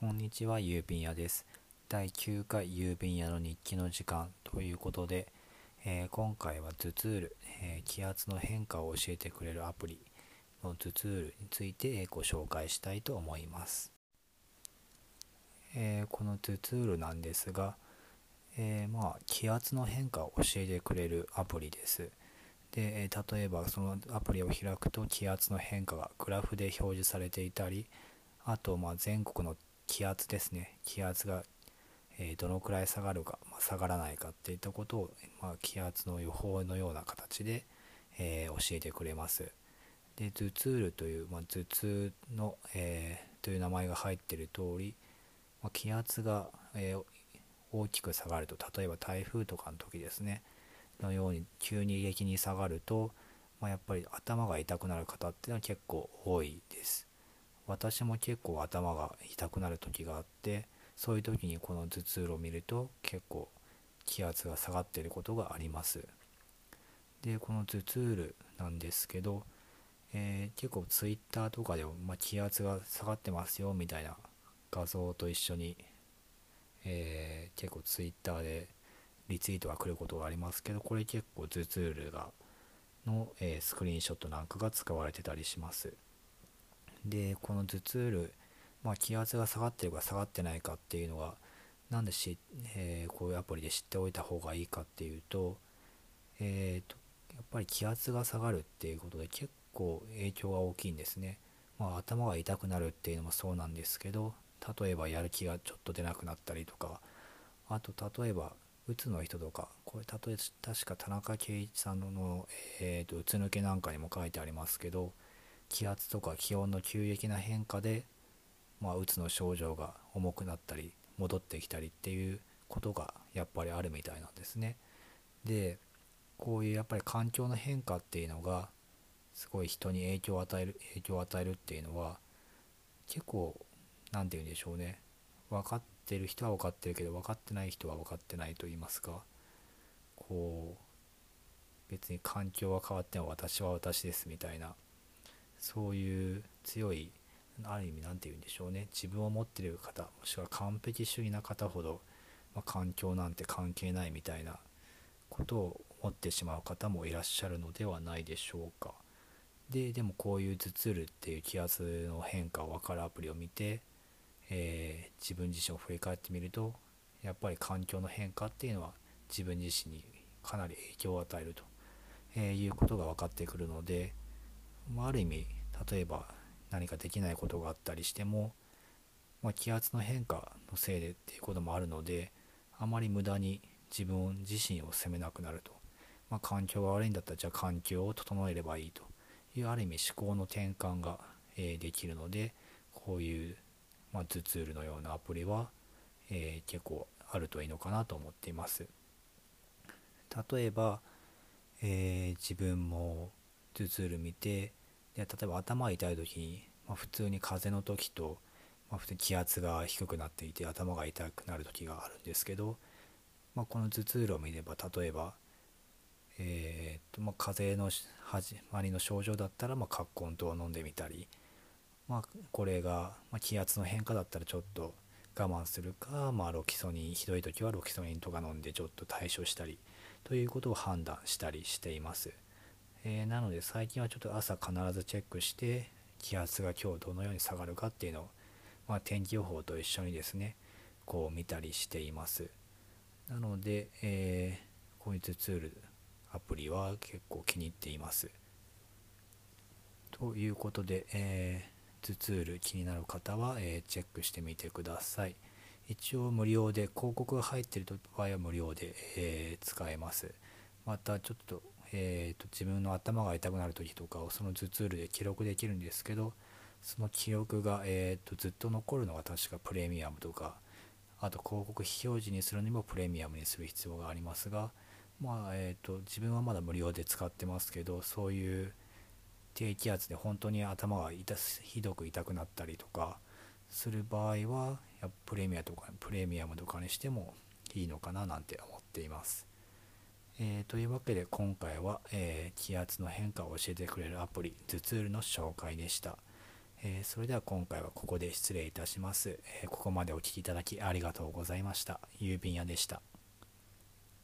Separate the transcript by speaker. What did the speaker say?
Speaker 1: こんにちは、郵便屋です。第9回郵便屋の日記の時間ということで、えー、今回は頭痛ル、えー、気圧の変化を教えてくれるアプリの頭痛ルについてご紹介したいと思います。えー、この頭痛ルなんですが、えまあ、気圧の変化を教えてくれるアプリです。で、例えばそのアプリを開くと気圧の変化がグラフで表示されていたり、あとま全国の気圧ですね。気圧が、えどのくらい下がるか、まあ、下がらないかっていったことを、まあ、気圧の予報のような形で、えー、教えてくれます。で頭痛ルという、まあ、頭痛の、えー、という名前が入っている通り、ま気圧が、えー、大きく下がると例えば台風とかの時ですねのように急に激に下がると、まあ、やっぱり頭が痛くなる方っていうのは結構多いです。私も結構頭が痛くなる時があってそういう時にこの頭痛を見ると結構気圧が下がっていることがあります。でこの頭痛ルなんですけど、えー、結構 Twitter とかでも、まあ、気圧が下がってますよみたいな画像と一緒に、えー、結構 Twitter でリツイートが来ることがありますけどこれ結構頭痛ルがの、え、スクリーンショットなんかが使われてたりします。でこの頭痛ル、まあ、気圧が下がってるか下がってないかっていうのがなんでし、えー、こういうアプリで知っておいた方がいいかっていうと,、えーと、やっぱり気圧が下がるっていうことで結構影響が大きいんですね、まあ、頭が痛くなるっていうのもそうなんですけど例えばやる気がちょっと出なくなったりとかあと例えばうつの人とかこれ例え確か田中圭一さんの、えーと、うつ抜けなんかにも書いてありますけど気圧とか気温の急激な変化で、まあ、うつの症状が重くなったり戻ってきたりっていうことがやっぱりあるみたいなんですね。でこういうやっぱり環境の変化っていうのがすごい人に影響を与える影響を与えるっていうのは結構何て言うんでしょうね分かってる人は分かってるけど分かってない人は分かってないと言いますかこう別に環境は変わっても私は私ですみたいなそういう強いある意味何て言うんでしょうね。自分を持ってる方もしくは完璧主義な方ほど、まあ、環境なんて関係ないみたいなことを思ってしまう方もいらっしゃるのではないでしょうか。ででもこういう頭痛るっていう気圧の変化を分かるアプリを見て、えー、自分自身を振り返ってみるとやっぱり環境の変化っていうのは自分自身にかなり影響を与えると、え、いうことが分かってくるのでまあ、ある意味例えば何かできないことがあったりしても、まあ、気圧の変化のせいでっていうこともあるのであまり無駄に自分自身を責めなくなると、まあ、環境が悪いんだったらじゃあ環境を整えればいいというある意味思考の転換が、えー、できるのでこういう、まあ、頭痛ルのようなアプリは、えー、結構あるといいのかなと思っています。例えば、えー、自分も頭痛ル見てで例えば頭痛い時、まあ、普通に風邪の時と、まあ、普通に気圧が低くなっていて頭が痛くなる時があるんですけど、まあ、この頭痛路を見れば例えば、えーとまあ、風邪の始まりの症状だったら、まあ、葛根湯を飲んでみたり、まあ、これが、ま、気圧の変化だったらちょっと我慢するか、まあ、ロキソニンひどい時はロキソニンとか飲んでちょっと対処したりということを判断したりしています。えー、なので最近はちょっと朝必ずチェックして気圧が今日どのように下がるかっていうのを、まあ、天気予報と一緒にですねこう見たりしています。なので、えー、こいうツールアプリは結構気に入っています。ということで、えー、頭痛ル気になる方は、えー、チェックしてみてください。一応無料で広告が入っている場合は無料で、えー、使えます。またちょっとえーと、自分の頭が痛くなる時とかをその頭痛ルで記録できるんですけどその記録が、えーと、ずっと残るのが確かプレミアムとかあと広告非表示にするにもプレミアムにする必要がありますが、まあえーと、自分はまだ無料で使ってますけどそういう低気圧で本当に頭が痛ひどく痛くなったりとかする場合はやプレミアとかプレミアムとかにしてもいいのかななんて思っています。えー、というわけで今回は、えー、気圧の変化を教えてくれるアプリ頭痛ルの紹介でした、えー、それでは今回はここで失礼いたします、え、ここまでお聴きいただきありがとうございました郵便屋でした。